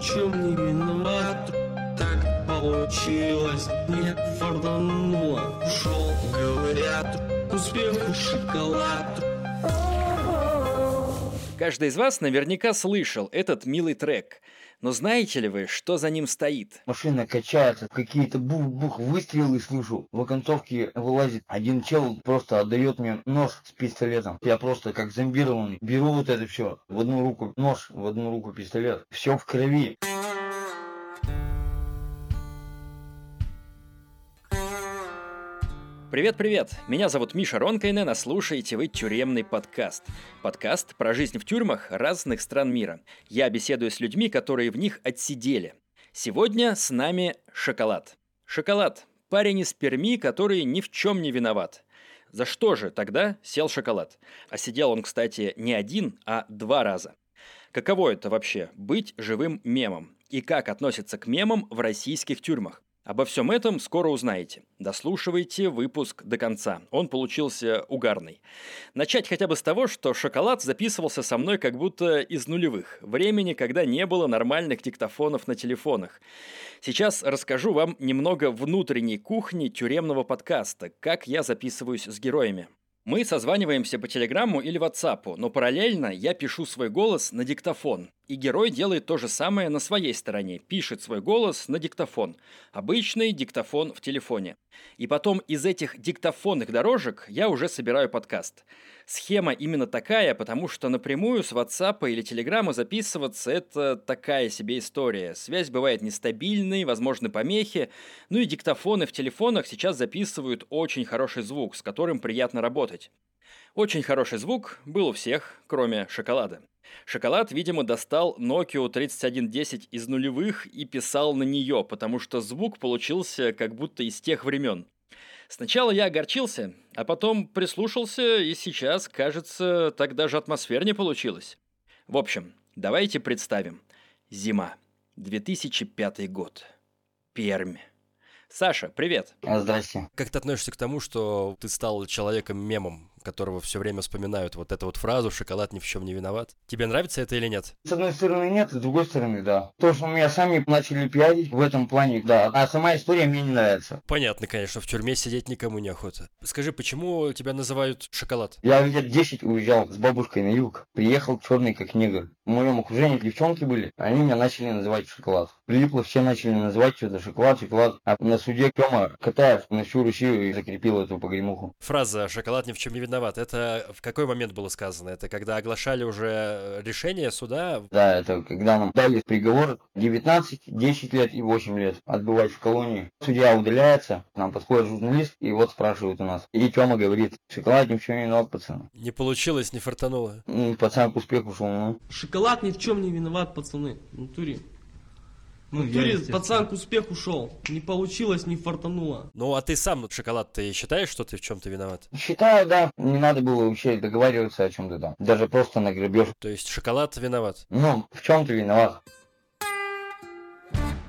чем не виноват. Так получилось, не фартануло Ушел, говорят, успех шоколад. Каждый из вас наверняка слышал этот милый трек. Но знаете ли вы, что за ним стоит? Машина качается, какие-то бух-бух выстрелы слышу. В оконцовке вылазит один чел, просто отдает мне нож с пистолетом. Я просто как зомбированный. Беру вот это все. В одну руку нож, в одну руку пистолет. Все в крови. Привет-привет! Меня зовут Миша Ронкайнен, а слушаете вы «Тюремный подкаст». Подкаст про жизнь в тюрьмах разных стран мира. Я беседую с людьми, которые в них отсидели. Сегодня с нами Шоколад. Шоколад – парень из Перми, который ни в чем не виноват. За что же тогда сел Шоколад? А сидел он, кстати, не один, а два раза. Каково это вообще – быть живым мемом? И как относятся к мемам в российских тюрьмах? Обо всем этом скоро узнаете. Дослушивайте выпуск до конца. Он получился угарный. Начать хотя бы с того, что шоколад записывался со мной как будто из нулевых. Времени, когда не было нормальных диктофонов на телефонах. Сейчас расскажу вам немного внутренней кухни тюремного подкаста, как я записываюсь с героями. Мы созваниваемся по телеграмму или ватсапу, но параллельно я пишу свой голос на диктофон. И герой делает то же самое на своей стороне, пишет свой голос на диктофон. Обычный диктофон в телефоне. И потом из этих диктофонных дорожек я уже собираю подкаст. Схема именно такая, потому что напрямую с WhatsApp или Telegram записываться – это такая себе история. Связь бывает нестабильной, возможны помехи. Ну и диктофоны в телефонах сейчас записывают очень хороший звук, с которым приятно работать. Очень хороший звук был у всех, кроме шоколада. Шоколад, видимо, достал Nokia 3110 из нулевых и писал на нее, потому что звук получился как будто из тех времен. Сначала я огорчился, а потом прислушался, и сейчас, кажется, так даже атмосфернее получилось. В общем, давайте представим. Зима. 2005 год. Пермь. Саша, привет. Здрасте. Как ты относишься к тому, что ты стал человеком-мемом? Которого все время вспоминают вот эту вот фразу «шоколад ни в чем не виноват». Тебе нравится это или нет? С одной стороны нет, с другой стороны да. То, что меня сами начали пиарить в этом плане, да. А сама история мне не нравится. Понятно, конечно, в тюрьме сидеть никому не охота. Скажи, почему тебя называют шоколад? Я лет 10 уезжал с бабушкой на юг. Приехал черный как негр. В моем окружении девчонки были, они меня начали называть шоколад. Прилипло все начали называть что-то шоколад, шоколад. А на суде Тёма Катаев на всю Россию закрепил эту погремуху. Фраза «шоколад ни в чем не виноват» — это в какой момент было сказано? Это когда оглашали уже решение суда? Да, это когда нам дали приговор 19, 10 лет и 8 лет отбывать в колонии. Судья удаляется, нам подходит журналист и вот спрашивают у нас. И Тёма говорит, шоколад ни в чем не виноват, пацан. Не получилось, не фартануло. Пацан к успеху шел, ну. Шоколад ни в чем не виноват, пацаны. В натуре. Ну, в натуре пацан к успеху шел. Не получилось, не фартануло. Ну, а ты сам, шоколад, ты считаешь, что ты в чем-то виноват? Считаю, да. Не надо было вообще договариваться о чем-то там. Даже просто на грабеж. То есть шоколад виноват? Ну, в чем-то виноват.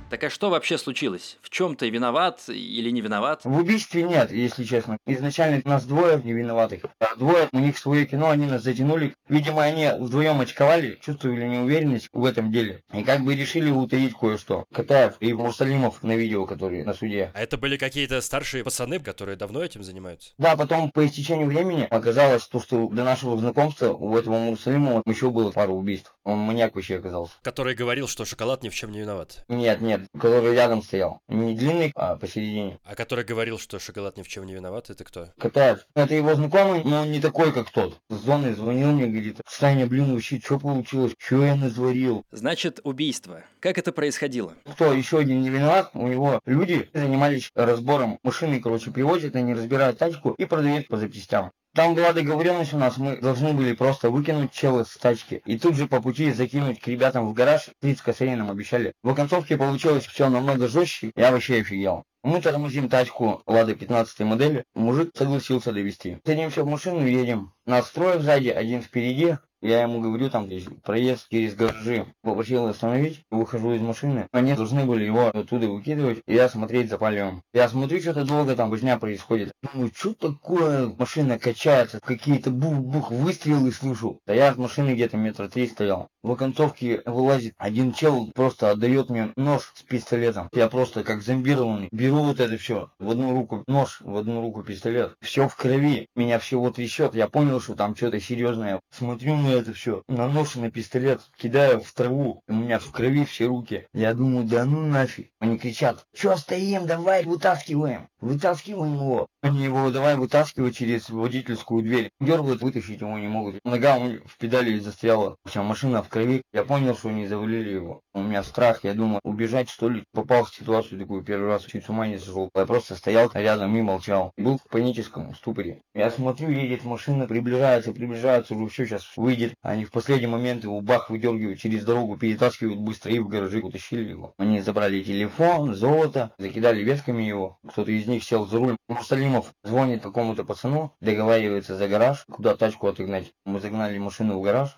Так а что вообще случилось? В чем ты виноват или не виноват? В убийстве нет, если честно. Изначально нас двое не виноватых. А двое, у них свое кино, они нас затянули. Видимо, они вдвоем очковали, чувствовали неуверенность в этом деле. И как бы решили утаить кое-что. Катаев и Мурсалимов на видео, которые на суде. А это были какие-то старшие пацаны, которые давно этим занимаются? Да, потом по истечению времени оказалось, то, что до нашего знакомства у этого Мурсалимова еще было пару убийств. Он маньяк вообще оказался. Который говорил, что шоколад ни в чем не виноват. Нет, нет, который рядом стоял. Не длинный, а посередине. А который говорил, что шоколад ни в чем не виноват, это кто? Катаев. Это его знакомый, но он не такой, как тот. С зоны звонил мне, говорит, Саня, блин, учить, что получилось, что я натворил. Значит, убийство. Как это происходило? Кто еще один не виноват, у него люди занимались разбором машины, короче, привозят, они разбирают тачку и продают по запчастям. Там была договоренность у нас, мы должны были просто выкинуть чела с тачки и тут же по пути закинуть к ребятам в гараж, 30 косарей нам обещали. В оконцовке получилось все намного жестче, я вообще офигел. Мы тормозим тачку Лада 15 модели, мужик согласился довести. Садимся в машину едем. Нас трое сзади, один впереди, Я ему говорю, там проезд через гаражи. Попросил остановить, выхожу из машины. Они должны были его оттуда выкидывать, и я смотреть за полем. Я смотрю, что-то долго там возня происходит. Думаю, что такое? Машина качается, какие-то бух-бух выстрелы слышу. Да я от машины где-то метра три стоял. В оконцовке вылазит один чел, просто отдает мне нож с пистолетом. Я просто как зомбированный. Беру вот это все. В одну руку нож, в одну руку пистолет. Все в крови. Меня все вот трясет. Я понял, что там что-то серьезное. Смотрю на это все. На нож и на пистолет. Кидаю в траву. У меня в крови все руки. Я думаю, да ну нафиг. Они кричат, что стоим, давай вытаскиваем. Вытаскиваем его. Они его давай вытаскивать через водительскую дверь. Дергают, вытащить его не могут. Нога в педали застряла. Вся машина в крови. Я понял, что они завалили его. У меня страх. Я думал, убежать что ли. Попал в ситуацию такую первый раз. Чуть с ума не сошел. Я просто стоял рядом и молчал. Был в паническом ступоре. Я смотрю, едет машина, приближается, приближается. Уже все сейчас выйдет. Они в последний момент его бах выдергивают через дорогу, перетаскивают быстро и в гаражи утащили его. Они забрали телефон, золото, закидали ветками его. Кто-то из них сел за руль. Мусалимов звонит какому-то пацану, договаривается за гараж, куда тачку отогнать. Мы загнали машину в гараж.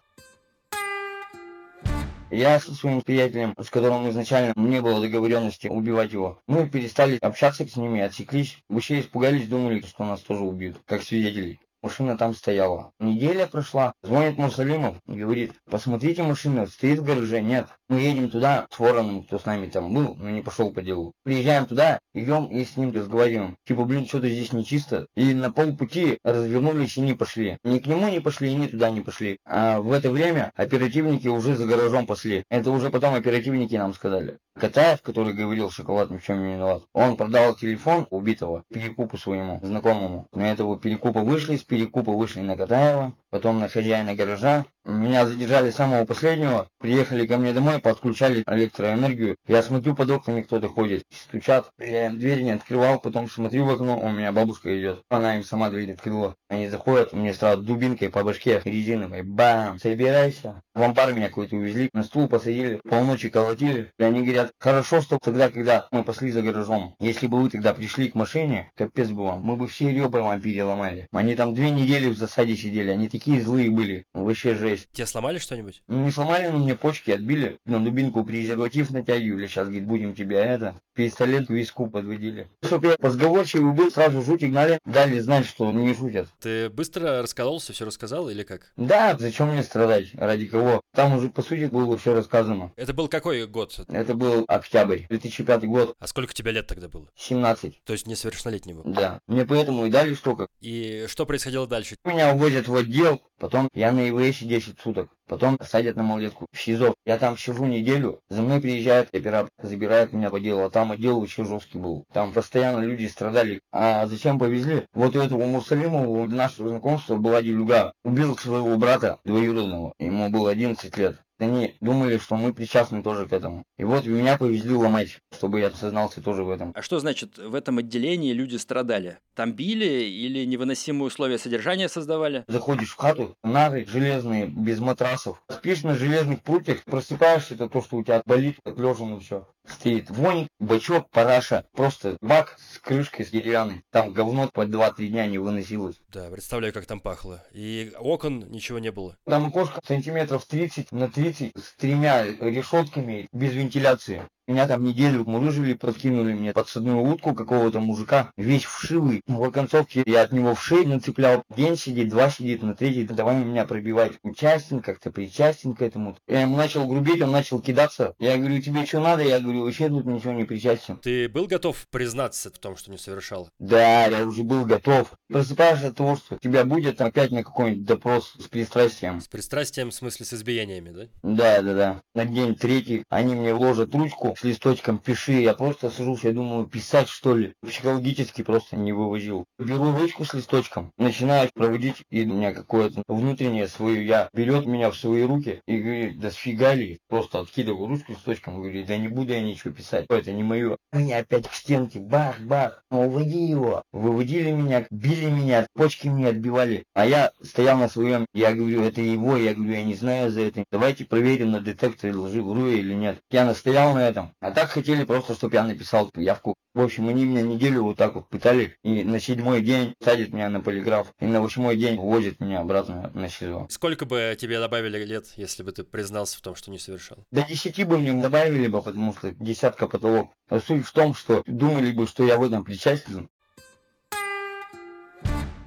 Я со своим приятелем, с которым изначально не было договоренности убивать его, мы перестали общаться с ними, отсеклись. Вообще испугались, думали, что нас тоже убьют, как свидетелей. Машина там стояла. Неделя прошла. Звонит Мусалимов, говорит, посмотрите, машина стоит в гараже. Нет, мы едем туда с Вороном, кто с нами там был, но не пошел по делу. Приезжаем туда, идем и с ним разговариваем. Типа, блин, что-то здесь нечисто. И на полпути развернулись и не пошли. Ни к нему не пошли, ни туда не пошли. А в это время оперативники уже за гаражом пошли. Это уже потом оперативники нам сказали. Катаев, который говорил, шоколад ни в чем не виноват, он продал телефон убитого перекупу своему знакомому. На этого перекупа вышли, с перекупа вышли на Катаева, потом на хозяина гаража. Меня задержали самого последнего, приехали ко мне домой, подключали электроэнергию. Я смотрю, под окнами кто-то ходит, стучат. Я им дверь не открывал, потом смотрю в окно, у меня бабушка идет. Она им сама дверь открыла. Они заходят, мне сразу дубинкой по башке резиновой. Бам! Собирайся. В амбар меня какой-то увезли, на стул посадили, полночи колотили. И они говорят, хорошо, что тогда, когда мы пошли за гаражом. Если бы вы тогда пришли к машине, капец бы вам, мы бы все ребра вам переломали. Они там две недели в засаде сидели, они такие злые были. Вообще жесть. Тебе сломали что-нибудь? Ну, не сломали, но мне почки отбили. На дубинку презерватив натягивали. Сейчас, говорит, будем тебя это, пистолет к виску подводили. Чтоб я позговорчивый был, сразу шутик гнали, дали знать, что не шутят. Ты быстро раскололся, все рассказал или как? Да, зачем мне страдать? Ради кого? Там уже, по сути, было все рассказано. Это был какой год? Это был октябрь, 2005 год. А сколько тебе лет тогда было? 17. То есть несовершеннолетний был? Да. Мне поэтому и дали столько. И что происходило дальше? Меня увозят в отдел, потом я на ИВС 10 суток. Потом садят на малолетку в СИЗО. Я там сижу неделю, за мной приезжает оператор, забирает меня по делу. А там отдел вообще жесткий был. Там постоянно люди страдали. А зачем повезли? Вот у этого Мусалимова, нашего знакомства, была делюга. Убил своего брата двоюродного. Ему было 11 лет. Они думали, что мы причастны тоже к этому. И вот меня повезли ломать, чтобы я осознался тоже в этом. А что значит в этом отделении люди страдали? Там били или невыносимые условия содержания создавали? Заходишь в хату, нары железные, без матрасов. Спишь на железных прутьях, просыпаешься, это то, что у тебя болит, лежа на все стоит вонь, бачок, параша, просто бак с крышкой с деревянной. Там говно по 2-3 дня не выносилось. Да, представляю, как там пахло. И окон ничего не было. Там окошко сантиметров 30 на 30 с тремя решетками без вентиляции. Меня там неделю мурыжили, подкинули мне подсадную утку какого-то мужика, весь вшивый. В оконцовке я от него в шею нацеплял. День сидит, два сидит, на третий давай меня пробивать. Участен, как-то причастен к этому. Я ему начал грубить, он начал кидаться. Я говорю, тебе что надо? Я говорю, вообще тут ничего не причастен. Ты был готов признаться в том, что не совершал? Да, я уже был готов. Просыпаешься от того, что тебя будет опять на какой-нибудь допрос с пристрастием. С пристрастием, в смысле, с избиениями, да? Да, да, да. На день третий они мне вложат ручку, с листочком пиши. Я просто сажусь, я думаю, писать что ли. Психологически просто не вывозил. Беру ручку с листочком, начинаю проводить, и у меня какое-то внутреннее свое я берет меня в свои руки и говорит, да сфига ли. Просто откидываю ручку с листочком, говорит, да не буду я ничего писать, это не мое. Они опять к стенке, бах-бах, ну уводи его. Выводили меня, били меня, почки мне отбивали. А я стоял на своем, я говорю, это его, я говорю, я не знаю за это. Давайте проверим на детекторе лжи, вру или нет. Я настоял на этом. Там. А так хотели просто, чтобы я написал явку. В общем, они меня неделю вот так вот пытали, и на седьмой день садят меня на полиграф, и на восьмой день увозят меня обратно на СИЗО. Сколько бы тебе добавили лет, если бы ты признался в том, что не совершал? До десяти бы мне добавили бы, потому что десятка потолок. А суть в том, что думали бы, что я в этом причастен,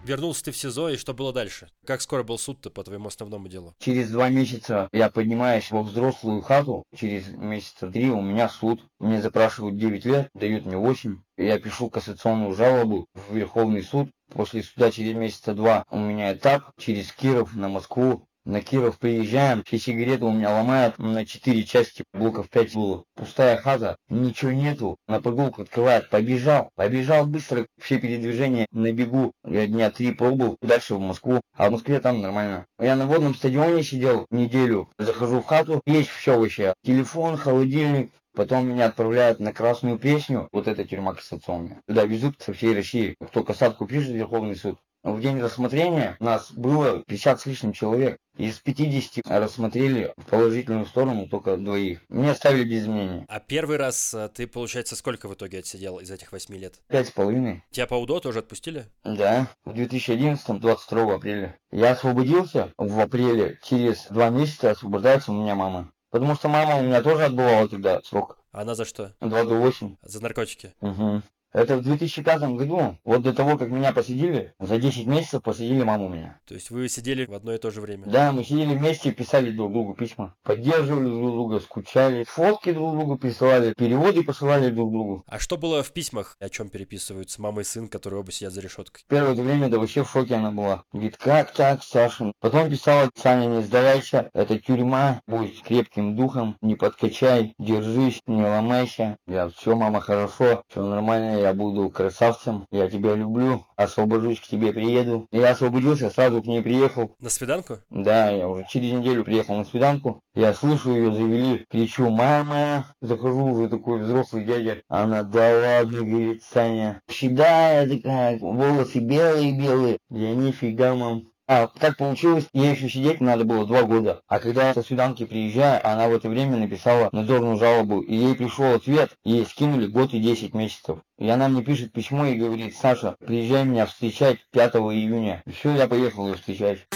Вернулся ты в СИЗО, и что было дальше? Как скоро был суд-то по твоему основному делу? Через два месяца я поднимаюсь во взрослую хату, через месяца три у меня суд. Мне запрашивают 9 лет, дают мне 8. Я пишу кассационную жалобу в Верховный суд. После суда через месяца два у меня этап через Киров на Москву. На Киров приезжаем, все сигареты у меня ломают на четыре части, блоков пять было. Пустая хата, ничего нету. На прогулку открывает, побежал, побежал быстро, все передвижения на бегу. Я дня три пробовал, дальше в Москву, а в Москве там нормально. Я на водном стадионе сидел неделю, захожу в хату, есть все вообще. Телефон, холодильник, Потом меня отправляют на Красную Пресню, вот эта тюрьма кассационная. Туда везут со всей России. Кто касатку пишет, Верховный суд. В день рассмотрения нас было 50 с лишним человек. Из 50 рассмотрели в положительную сторону только двоих. Мне оставили без мнения. А первый раз а, ты, получается, сколько в итоге отсидел из этих восьми лет? Пять с половиной. Тебя по УДО тоже отпустили? Да, в 2011, 22 апреля. Я освободился в апреле. Через два месяца освобождается у меня мама. Потому что мама у меня тоже отбывала тогда срок. Она за что? 2 до 8. За наркотики? Угу. Это в 2005 году, вот до того, как меня посадили, за 10 месяцев посадили маму меня. То есть вы сидели в одно и то же время? Да, мы сидели вместе писали друг другу письма. Поддерживали друг друга, скучали, фотки друг другу присылали, переводы посылали друг другу. А что было в письмах? О чем переписываются мама и сын, которые оба сидят за решеткой? Первое время, да вообще в шоке она была. Говорит, как так, Саша? Потом писала, Саня, не сдавайся, это тюрьма, будь крепким духом, не подкачай, держись, не ломайся. Я, все, мама, хорошо, все нормально, я буду красавцем, я тебя люблю, освобожусь, к тебе приеду. Я освободился, сразу к ней приехал. На свиданку? Да, я уже через неделю приехал на свиданку. Я слышу ее, завели, кричу, мама, захожу уже такой взрослый дядя. Она, да ладно, говорит, Саня, седая такая, волосы белые-белые. Я нифига, мам, а так получилось, ей еще сидеть надо было два года. А когда я со свиданки приезжаю, она в это время написала надзорную жалобу, и ей пришел ответ, ей скинули год и 10 месяцев. И она мне пишет письмо и говорит, Саша, приезжай меня встречать 5 июня. Все, я поехал ее встречать.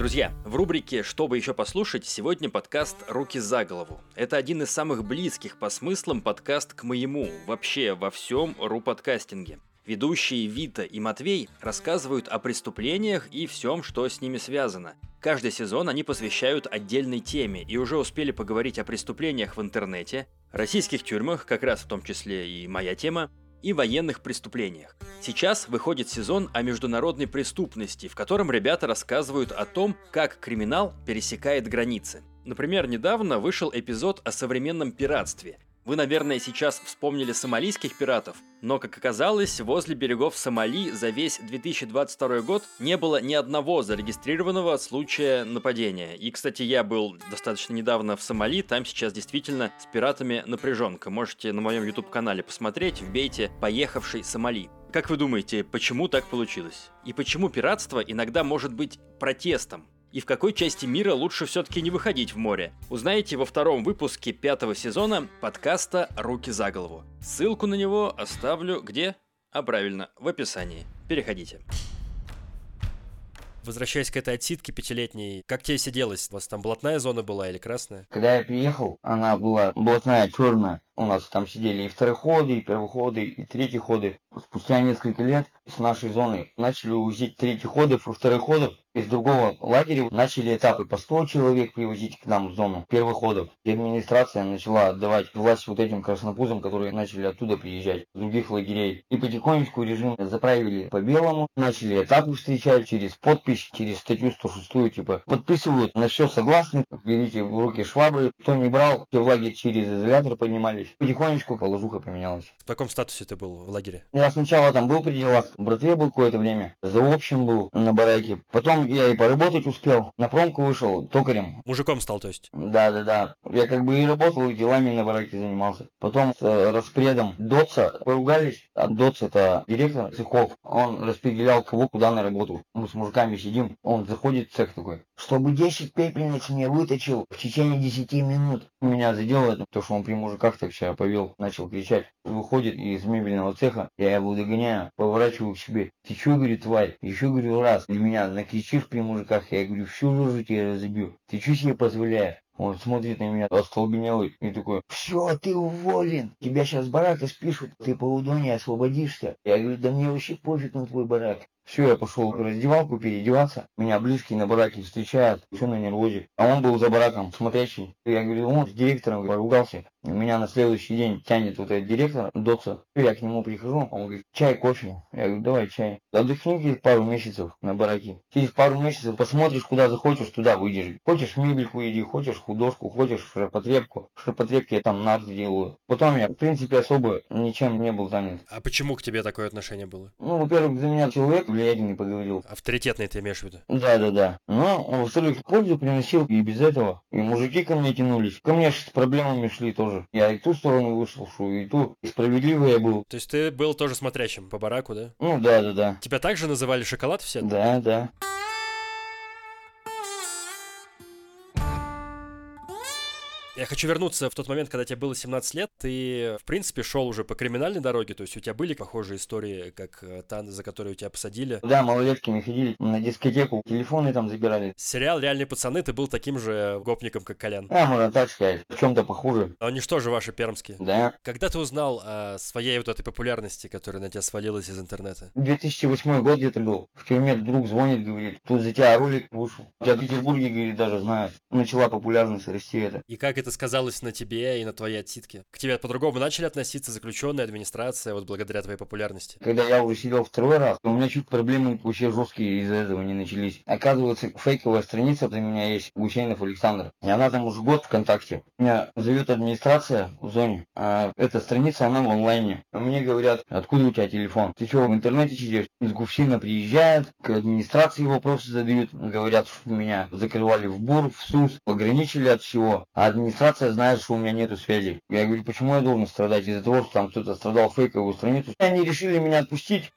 Друзья, в рубрике «Что бы еще послушать» сегодня подкаст «Руки за голову». Это один из самых близких по смыслам подкаст к моему, вообще во всем ру-подкастинге. Ведущие Вита и Матвей рассказывают о преступлениях и всем, что с ними связано. Каждый сезон они посвящают отдельной теме и уже успели поговорить о преступлениях в интернете, российских тюрьмах, как раз в том числе и моя тема, и военных преступлениях. Сейчас выходит сезон о международной преступности, в котором ребята рассказывают о том, как криминал пересекает границы. Например, недавно вышел эпизод о современном пиратстве, вы, наверное, сейчас вспомнили сомалийских пиратов, но, как оказалось, возле берегов Сомали за весь 2022 год не было ни одного зарегистрированного случая нападения. И, кстати, я был достаточно недавно в Сомали, там сейчас действительно с пиратами напряженка. Можете на моем YouTube-канале посмотреть, вбейте «Поехавший Сомали». Как вы думаете, почему так получилось? И почему пиратство иногда может быть протестом? И в какой части мира лучше все-таки не выходить в море, узнаете во втором выпуске пятого сезона подкаста «Руки за голову». Ссылку на него оставлю где? А правильно, в описании. Переходите. Возвращаясь к этой отсидке пятилетней, как тебе сиделось? У вас там блатная зона была или красная? Когда я приехал, она была блатная, черная. У нас там сидели и второходы, и первоходы, и третьи ходы. Спустя несколько лет с нашей зоны начали увозить третьи ходы, второходов. Из другого лагеря начали этапы по 100 человек привозить к нам в зону первоходов. И администрация начала отдавать власть вот этим краснопузам, которые начали оттуда приезжать, с других лагерей. И потихонечку режим заправили по белому, начали этапы встречать через подпись, через статью 106, типа подписывают, на все согласны, берите в руки швабры. Кто не брал, те в лагерь через изолятор поднимались. Потихонечку положуха поменялась. В каком статусе ты был в лагере? Я сначала там был при делах, в братве был какое-то время, за общим был на бараке. Потом я и поработать успел, на промку вышел, токарем. Мужиком стал, то есть? Да, да, да. Я как бы и работал, и делами на бараке занимался. Потом с э, распредом Дотса поругались, а Дотс это директор цехов. Он распределял кого куда на работу. Мы с мужиками сидим, он заходит в цех такой. Чтобы 10 пепельниц мне выточил в течение 10 минут. Меня задело это, то, что он при мужиках так себя повел, начал кричать. Выходит из мебельного цеха, я его догоняю, поворачиваю к себе. Ты чё, говорю, тварь? Еще, говорю, раз, для меня накричишь при мужиках, я говорю, всю жужу тебе разобью. Ты чё себе позволяешь? Он смотрит на меня остолбенелый и такой, все, ты уволен, тебя сейчас барака спишут, ты по удоне освободишься. Я говорю, да мне вообще пофиг на твой барак. Все, я пошел в раздевалку переодеваться. Меня близкие на бараке встречают, все на нервозе. А он был за бараком, смотрящий. Я говорю, он с директором поругался. Меня на следующий день тянет вот этот директор, Дотса. Я к нему прихожу, он говорит, чай, кофе. Я говорю, давай чай. Отдохни пару месяцев на бараке. Через пару месяцев посмотришь, куда захочешь, туда выйдешь. Хочешь мебельку иди, хочешь художку, хочешь ширпотребку. В ширпотребке я там нарт делаю. Потом я, в принципе, особо ничем не был занят. А почему к тебе такое отношение было? Ну, во-первых, за меня человек влиятельный поговорил. Авторитетный ты имеешь в виду? Да, да, да. Но, во-вторых, пользу приносил и без этого. И мужики ко мне тянулись. Ко мне с проблемами шли тоже. Я и ту сторону выслушал, и ту. И справедливый я был. То есть ты был тоже смотрящим по бараку, да? Ну, да, да, да. Тебя также называли шоколад все? Да, да. Я хочу вернуться в тот момент, когда тебе было 17 лет. Ты, в принципе, шел уже по криминальной дороге, то есть у тебя были похожие истории, как э, та, за которую тебя посадили. Да, малолетками ходили на дискотеку, телефоны там забирали. Сериал «Реальные пацаны» ты был таким же гопником, как Колян. А, можно так сказать, в чем-то похуже. А они что же ваши пермские? Да. Когда ты узнал о своей вот этой популярности, которая на тебя свалилась из интернета? 2008 год где-то был. В тюрьме друг звонит, говорит, тут за тебя ролик вышел. Тебя в Петербурге, говорит, даже знают. Начала популярность расти это. И как это сказалось на тебе и на твоей отсидке? К тебе по-другому начали относиться заключенные, администрация, вот благодаря твоей популярности? Когда я уже сидел второй раз, у меня чуть проблемы вообще жесткие из-за этого не начались. Оказывается, фейковая страница у меня есть, Гусейнов Александр. И она там уже год ВКонтакте. Меня зовет администрация в зоне, а эта страница, она в онлайне. А мне говорят, откуда у тебя телефон? Ты что, в интернете сидишь? Из Гусейна приезжают, к администрации вопросы задают, говорят, что меня закрывали в БУР, в СУС, ограничили от всего. А администрация знает, что у меня нету связи. Я говорю, почему я должен страдать из-за того, что там кто-то страдал фейковую страницу? Они решили меня отпустить.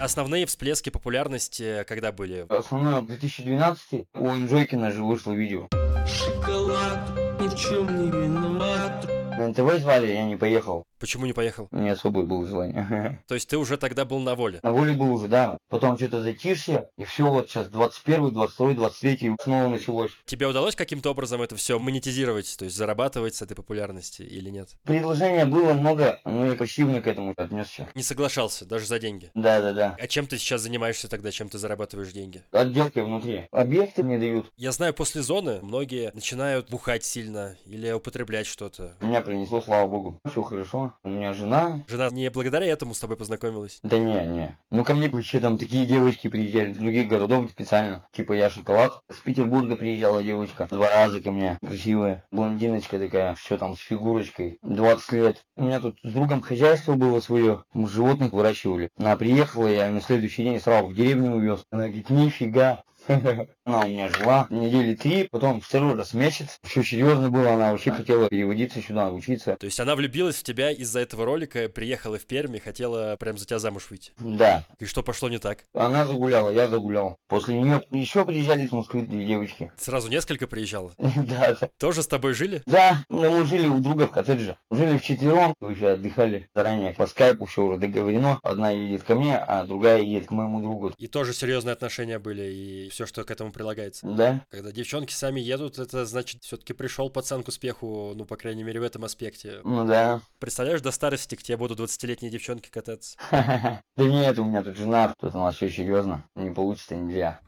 Основные всплески популярности когда были? Основное в 2012 у Инжойкина же вышло видео. Шоколад ни в чем не виноват. На НТВ звали, я не поехал. Почему не поехал? Не особо было желание. То есть ты уже тогда был на воле? На воле был уже, да. Потом что-то затишье, и все, вот сейчас 21, 22, 23, снова началось. Тебе удалось каким-то образом это все монетизировать, то есть зарабатывать с этой популярности или нет? Предложения было много, но я пассивно к этому отнесся. Не соглашался, даже за деньги? Да, да, да. А чем ты сейчас занимаешься тогда, чем ты зарабатываешь деньги? Отделкой внутри. Объекты мне дают. Я знаю, после зоны многие начинают бухать сильно или употреблять что-то. Меня принесло, слава богу. Все хорошо. У меня жена. Жена не благодаря этому с тобой познакомилась? Да не, не. Ну ко мне вообще там такие девочки приезжали из других городов специально. Типа я шоколад. С Петербурга приезжала девочка. Два раза ко мне. Красивая. Блондиночка такая. Все там с фигурочкой. 20 лет. У меня тут с другом хозяйство было свое. Мы животных выращивали. Она приехала, я на следующий день сразу в деревню увез. Она говорит, нифига, она у меня жила недели три, потом второй раз месяц. Все серьезно было, она вообще хотела переводиться сюда, учиться. То есть она влюбилась в тебя из-за этого ролика, приехала в Пермь и хотела прям за тебя замуж выйти? Да. И что пошло не так? Она загуляла, я загулял. После нее еще приезжали из Москвы две девочки. Сразу несколько приезжало? Да, да. Тоже с тобой жили? Да, мы жили у друга в коттедже. Жили вчетвером, уже отдыхали заранее. По скайпу все уже договорено. Одна едет ко мне, а другая едет к моему другу. И тоже серьезные отношения были, и все, что к этому прилагается. Да. Когда девчонки сами едут, это значит, все-таки пришел пацан к успеху, ну, по крайней мере, в этом аспекте. Ну да. Представляешь, до старости к тебе будут 20-летние девчонки кататься? Да нет, у меня тут жена, тут у нас все серьезно. Не получится нельзя.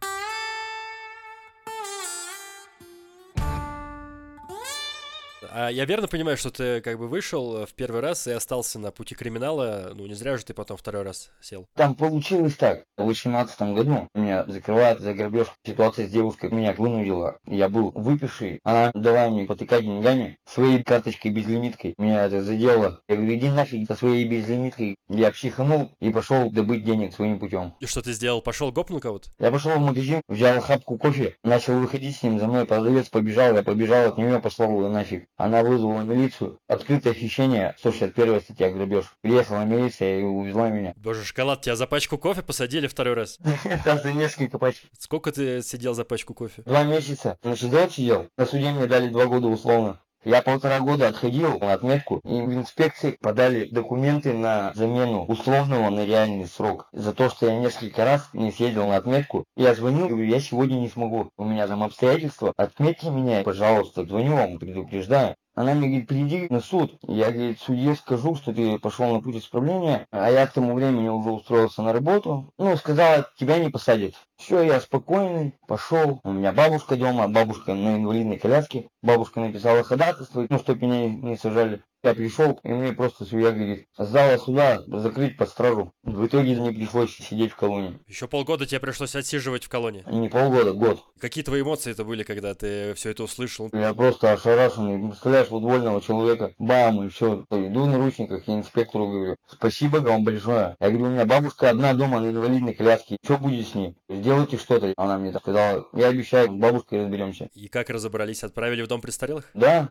А я верно понимаю, что ты как бы вышел в первый раз и остался на пути криминала? Ну, не зря же ты потом второй раз сел. Там получилось так. В 18 году меня закрывают за грабеж. Ситуация с девушкой меня вынудила. Я был выпивший. Она дала мне потыкать деньгами. Своей карточкой безлимиткой. Меня это задело. Я говорю, иди нафиг со своей безлимиткой. Я психанул и пошел добыть денег своим путем. И что ты сделал? Пошел гопнул кого-то? Я пошел в магазин, взял хапку кофе, начал выходить с ним за мной. Продавец побежал, я побежал от нее, послал его нафиг. Она вызвала милицию. Открытое хищение, 161 статья грабеж. Приехала милиция и увезла меня. Боже, шоколад, тебя за пачку кофе посадили второй раз. Там за несколько пачек. Сколько ты сидел за пачку кофе? Два месяца. На сидел. На суде мне дали два года условно. Я полтора года отходил на отметку, и в инспекции подали документы на замену условного на реальный срок. За то, что я несколько раз не съездил на отметку, я звонил, говорю, я сегодня не смогу. У меня там обстоятельства, отметьте меня, пожалуйста, звоню вам, предупреждаю. Она мне говорит, приди на суд. Я, говорит, судье скажу, что ты пошел на путь исправления. А я к тому времени уже устроился на работу. Ну, сказала, тебя не посадят. Все, я спокойный, пошел. У меня бабушка дома, бабушка на инвалидной коляске. Бабушка написала ходатайство, ну, чтобы меня не сажали. Я пришел, и мне просто судья говорит, зала суда закрыть под стражу. В итоге мне пришлось сидеть в колонии. Еще полгода тебе пришлось отсиживать в колонии. Не полгода, год. Какие твои эмоции это были, когда ты все это услышал? Я просто ошарашенный. Представляешь, футбольного человека, бам, и все. Иду в наручниках, и инспектору говорю, спасибо вам большое. Я говорю, у меня бабушка одна дома на инвалидной коляске. Что будет с ней? Сделайте что-то. Она мне так сказала, я обещаю, с бабушкой разберемся. И как разобрались? Отправили в дом престарелых? Да.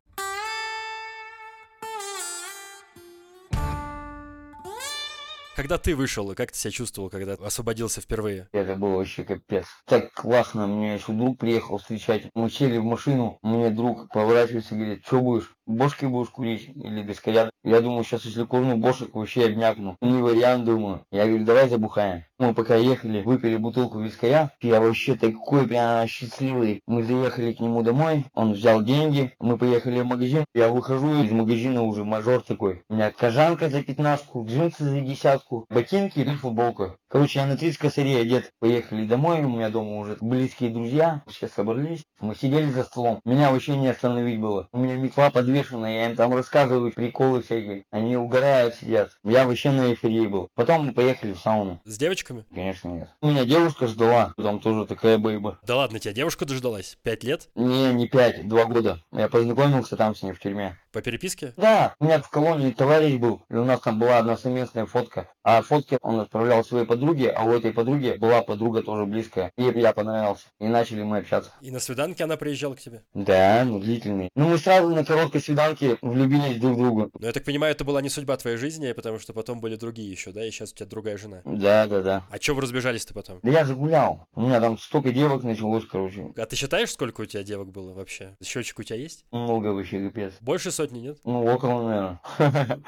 Когда ты вышел, и как ты себя чувствовал, когда освободился впервые? Это было вообще капец. Так классно, мне еще друг приехал встречать. Мы сели в машину, мне друг поворачивается и говорит, что будешь? Бошки будешь курить или бескорят? Я думаю, сейчас если курну бошек, вообще обмякну. Не вариант, думаю. Я говорю, давай забухаем. Мы пока ехали, выпили бутылку вискаря. Я вообще такой прям счастливый. Мы заехали к нему домой, он взял деньги, мы поехали в магазин. Я выхожу из магазина уже мажор такой. У меня кожанка за пятнашку, джинсы за десятку, ботинки и футболка. Короче, я на 30 косарей одет. Поехали домой, у меня дома уже близкие друзья. Все собрались. Мы сидели за столом. Меня вообще не остановить было. У меня метла подвешена, я им там рассказываю приколы всякие. Они угорают, сидят. Я вообще на эйфории был. Потом мы поехали в сауну. С девочками? Конечно, нет. У меня девушка ждала, там тоже такая бейба. Да ладно, тебя девушка дождалась? Пять лет? Не, не пять, два года. Я познакомился там с ней в тюрьме. По переписке? Да, у меня в колонии товарищ был, и у нас там была одна совместная фотка. А фотки он отправлял своей подруге, а у этой подруги была подруга тоже близкая. Ей я понравился. И начали мы общаться. И на свиданке она приезжала к тебе? Да, ну длительный. Ну мы сразу на короткой свиданке влюбились друг в друга. Ну я так понимаю, это была не судьба твоей жизни, потому что потом были другие еще, да? И сейчас у тебя другая жена. Да, да, да. А че вы разбежались-то потом? Да я загулял. У меня там столько девок началось, короче. А ты считаешь, сколько у тебя девок было вообще? Счетчик у тебя есть? Много вообще, капец. Больше сотни, нет? Ну, около, наверное.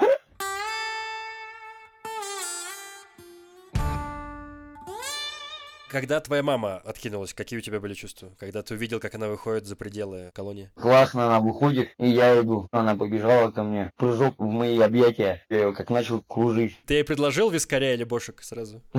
Когда твоя мама откинулась, какие у тебя были чувства? Когда ты увидел, как она выходит за пределы колонии? Классно она выходит, и я иду. Она побежала ко мне. Прыжок в мои объятия. Я ее как начал кружить. Ты ей предложил вискаря или бошек сразу?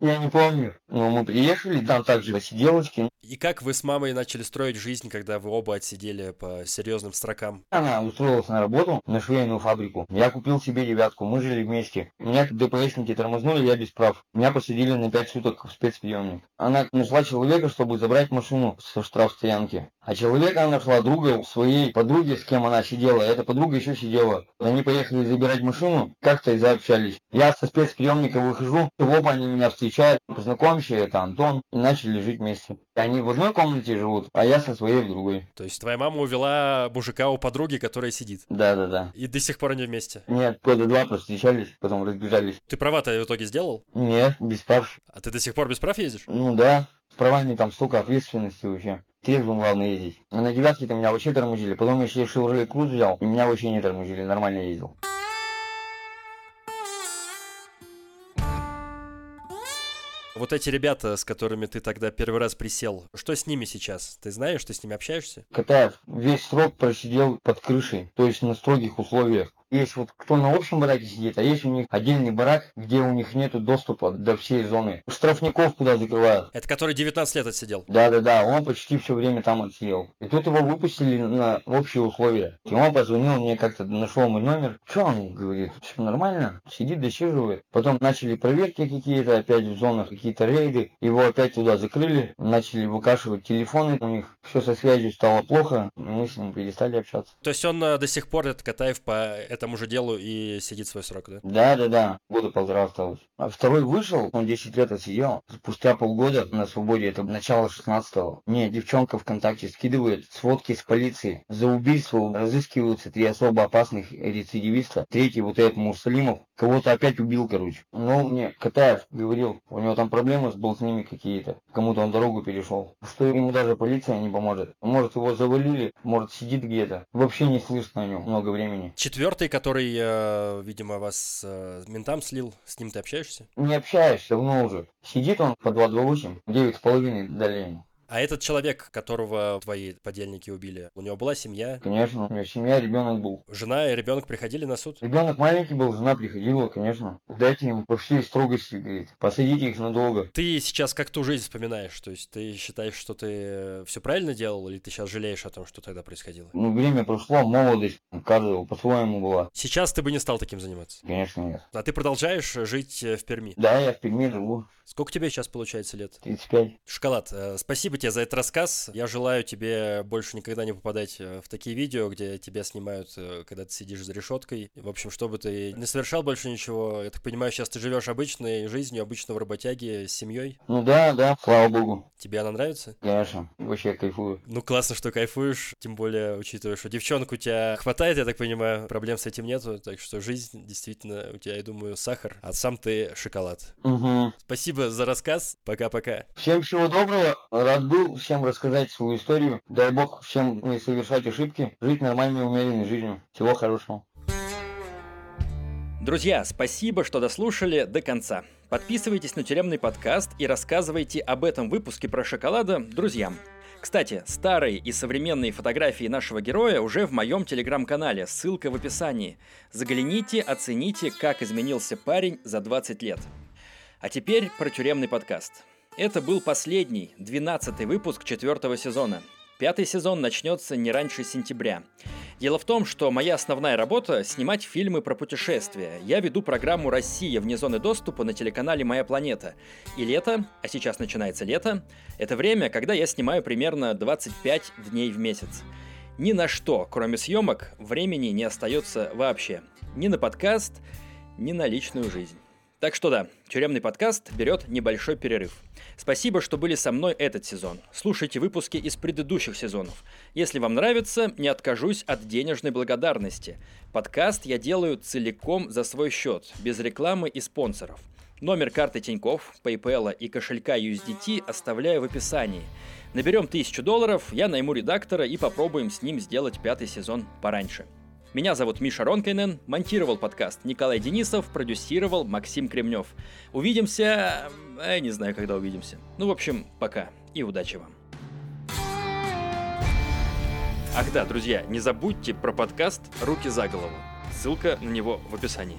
Я не помню. Но мы приехали, там также посиделочки. И как вы с мамой начали строить жизнь, когда вы оба отсидели по серьезным строкам? Она устроилась на работу на швейную фабрику. Я купил себе девятку, мы жили вместе. Меня ДПСники тормознули, я без прав. Меня посадили на пять суток в спецприемник. Она нашла человека, чтобы забрать машину со штрафстоянки. А человека она нашла друга своей подруги, с кем она сидела. Эта подруга еще сидела. Они поехали забирать машину, как-то и заобщались. Я со спецприемника выхожу, и оба они меня встречают. Познакомься, это Антон. И начали жить вместе. Они в одной комнате живут, а я со своей в другой. То есть твоя мама увела мужика у подруги, которая сидит? Да-да-да. И до сих пор они вместе? Нет, года два встречались, потом разбежались. Ты права-то в итоге сделал? Нет, без прав. А ты до сих пор без прав ездишь? Ну да, с правами там столько ответственности вообще. Трезвым главное ездить. А на девятке-то меня вообще тормозили. Потом еще Chevrolet Cruze взял, и меня вообще не тормозили, нормально ездил. Вот эти ребята, с которыми ты тогда первый раз присел, что с ними сейчас? Ты знаешь, ты с ними общаешься? Катаев весь срок просидел под крышей, то есть на строгих условиях. Есть вот кто на общем бараке сидит, а есть у них отдельный барак, где у них нету доступа до всей зоны. Штрафников куда закрывают. Это который 19 лет отсидел? Да-да-да, он почти все время там отсидел. И тут его выпустили на общие условия. И он позвонил мне как-то, нашел мой номер. Что он говорит? Все нормально? Сидит, досиживает. Потом начали проверки какие-то, опять в зонах какие-то рейды. Его опять туда закрыли, начали выкашивать телефоны у них. Все со связью стало плохо, мы с ним перестали общаться. То есть он э, до сих пор, этот Катаев, по этому же делу и сидит свой срок, да? Да-да-да, года полтора осталось. А второй вышел, он 10 лет отсидел. Спустя полгода на свободе, это начало 16-го. Мне девчонка ВКонтакте скидывает сводки с полиции. За убийство разыскиваются три особо опасных рецидивиста. Третий вот этот Мусалимов кого-то опять убил, короче. Но мне Катаев говорил, у него там проблемы был с ними какие-то. Кому-то он дорогу перешел. Что ему даже полиция не поможет. Может его завалили, может сидит где-то. Вообще не слышно о нем много времени. Четвертый, который, э, видимо, вас э, ментам слил, с ним ты общаешься? Не общаюсь, давно уже. Сидит он по 228, 9,5 дали а этот человек, которого твои подельники убили, у него была семья? Конечно, у него семья, ребенок был. Жена и ребенок приходили на суд? Ребенок маленький был, жена приходила, конечно. Дайте им по всей строгости, говорит. Посадите их надолго. Ты сейчас как ту жизнь вспоминаешь? То есть ты считаешь, что ты все правильно делал, или ты сейчас жалеешь о том, что тогда происходило? Ну, время прошло, молодость каждого по-своему была. Сейчас ты бы не стал таким заниматься? Конечно, нет. А ты продолжаешь жить в Перми? Да, я в Перми живу. Сколько тебе сейчас получается лет? 35. Шоколад, э, спасибо тебе за этот рассказ. Я желаю тебе больше никогда не попадать э, в такие видео, где тебя снимают, э, когда ты сидишь за решеткой. В общем, чтобы ты не совершал больше ничего. Я так понимаю, сейчас ты живешь обычной жизнью, обычного работяги с семьей. Ну да, да, слава богу. Тебе она нравится? Конечно, вообще кайфую. Ну классно, что кайфуешь, тем более учитывая, что девчонку у тебя хватает, я так понимаю, проблем с этим нету, так что жизнь действительно у тебя, я думаю, сахар, а сам ты шоколад. Угу. Спасибо за рассказ, пока-пока. Всем всего доброго, рад был всем рассказать свою историю. Дай бог всем не совершать ошибки, жить нормальной, умеренной жизнью. Всего хорошего. Друзья, спасибо, что дослушали до конца. Подписывайтесь на тюремный подкаст и рассказывайте об этом выпуске про шоколада друзьям. Кстати, старые и современные фотографии нашего героя уже в моем телеграм-канале, ссылка в описании. Загляните, оцените, как изменился парень за 20 лет. А теперь про тюремный подкаст. Это был последний, 12 выпуск четвертого сезона. Пятый сезон начнется не раньше сентября. Дело в том, что моя основная работа – снимать фильмы про путешествия. Я веду программу «Россия вне зоны доступа» на телеканале «Моя планета». И лето, а сейчас начинается лето, это время, когда я снимаю примерно 25 дней в месяц. Ни на что, кроме съемок, времени не остается вообще. Ни на подкаст, ни на личную жизнь. Так что да, тюремный подкаст берет небольшой перерыв. Спасибо, что были со мной этот сезон. Слушайте выпуски из предыдущих сезонов. Если вам нравится, не откажусь от денежной благодарности. Подкаст я делаю целиком за свой счет, без рекламы и спонсоров. Номер карты Тиньков, PayPal и кошелька USDT оставляю в описании. Наберем тысячу долларов, я найму редактора и попробуем с ним сделать пятый сезон пораньше. Меня зовут Миша Ронкайнен, монтировал подкаст Николай Денисов, продюсировал Максим Кремнев. Увидимся... Я э, не знаю, когда увидимся. Ну, в общем, пока и удачи вам. Ах да, друзья, не забудьте про подкаст «Руки за голову». Ссылка на него в описании.